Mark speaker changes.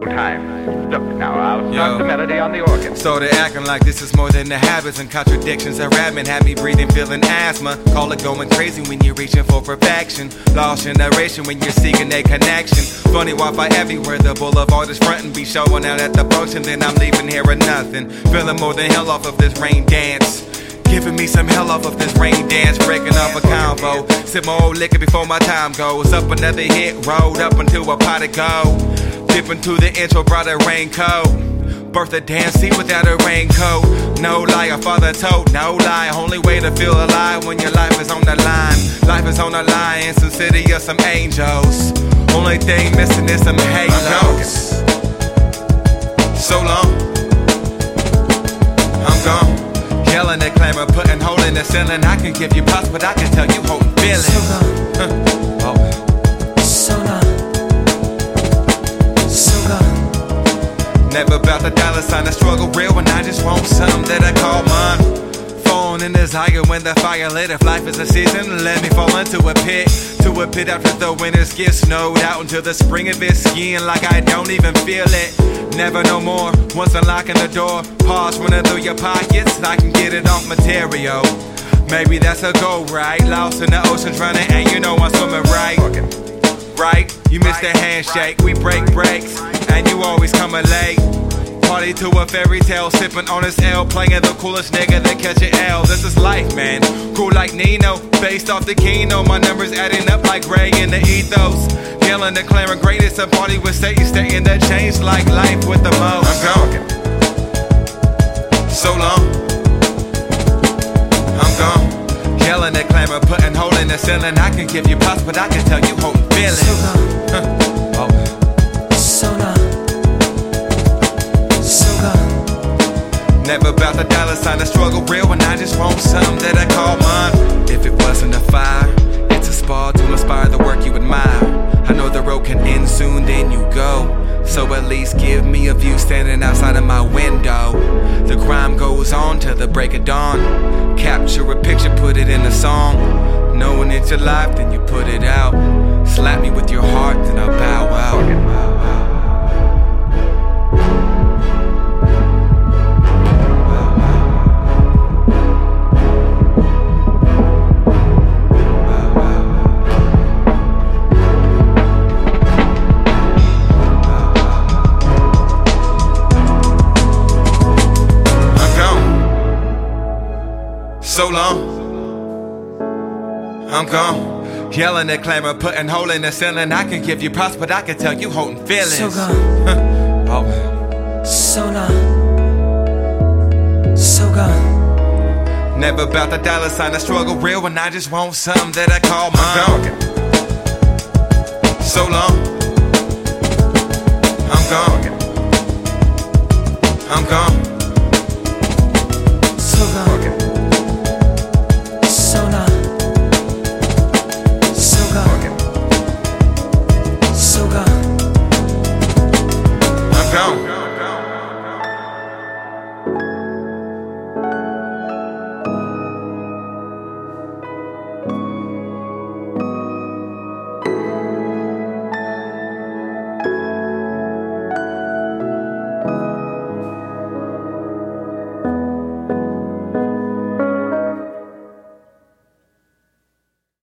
Speaker 1: time. Look, now I'll start the melody on the organ.
Speaker 2: So they're acting like this is more than the habits and contradictions that rapping had me breathing, feeling asthma. Call it going crazy when you're reaching for perfection. Lost in narration when you're seeking a connection. Funny Wi-Fi everywhere, the boulevard is frontin'. Be showing out at the function, then I'm leaving here with nothing. Feeling more than hell off of this rain dance. Giving me some hell off of this rain dance, breaking up a convo. Sip my old liquor before my time goes. Up another hit, rolled up until a pot to go. Dip into the intro, brought a raincoat. Birth a dance scene without a raincoat. No lie, a father told, no lie. Only way to feel alive when your life is on the line. Life is on the line in some city of some angels. Only thing missing is some halos. So long, I'm gone. Yelling at clamor, putting hole in the ceiling. I can give you props, but I can tell you holding feelings.
Speaker 3: So long,
Speaker 2: Huh. Oh. Never about the dollar sign, I struggle real when I just want something that I call mine. Phone and desire when the fire lit. If life is a season, let me fall into a pit. To a pit after the winters get snowed out until the spring of it skiing like I don't even feel it. Never no more. Once unlocking the door, pause running through your pockets. I can get it off material. Maybe that's a goal, right? Lost in the ocean running, and you know I'm swimming right. Right? You missed the handshake. We break breaks, and you always coming late. Party to a fairy tale, sipping on this L, playing the coolest nigga that catch an L. This is life, man. Cool like Nino, based off the Kino. My numbers adding up like Ray in the ethos. Yelling, declaring greatest, a party with Satan, stating that changed like life with the most. I'm gone. So long. The ceiling. I can give you props, but I can tell you holding feelings.
Speaker 3: So gone,
Speaker 2: Huh. Oh.
Speaker 3: so long, so gone.
Speaker 2: Never about the dollar sign, I struggle real when I just want something that I call mine. If it wasn't a fire, it's a spark to inspire the work you admire. So at least give me a view standing outside of my window. The crime goes on till the break of dawn. Capture a picture, put it in a song. Knowing it's your life, then you put it out. Slap me with your heart, then I'll bow So long. I'm gone. Yelling at clamor, putting hole in the ceiling. I can give you props, but I can tell you holding feelings.
Speaker 3: So gone,
Speaker 2: oh.
Speaker 3: so long, so gone.
Speaker 2: Never about the dollar sign, I struggle real when I just want something that I call mine. So long. I'm gone. I'm gone.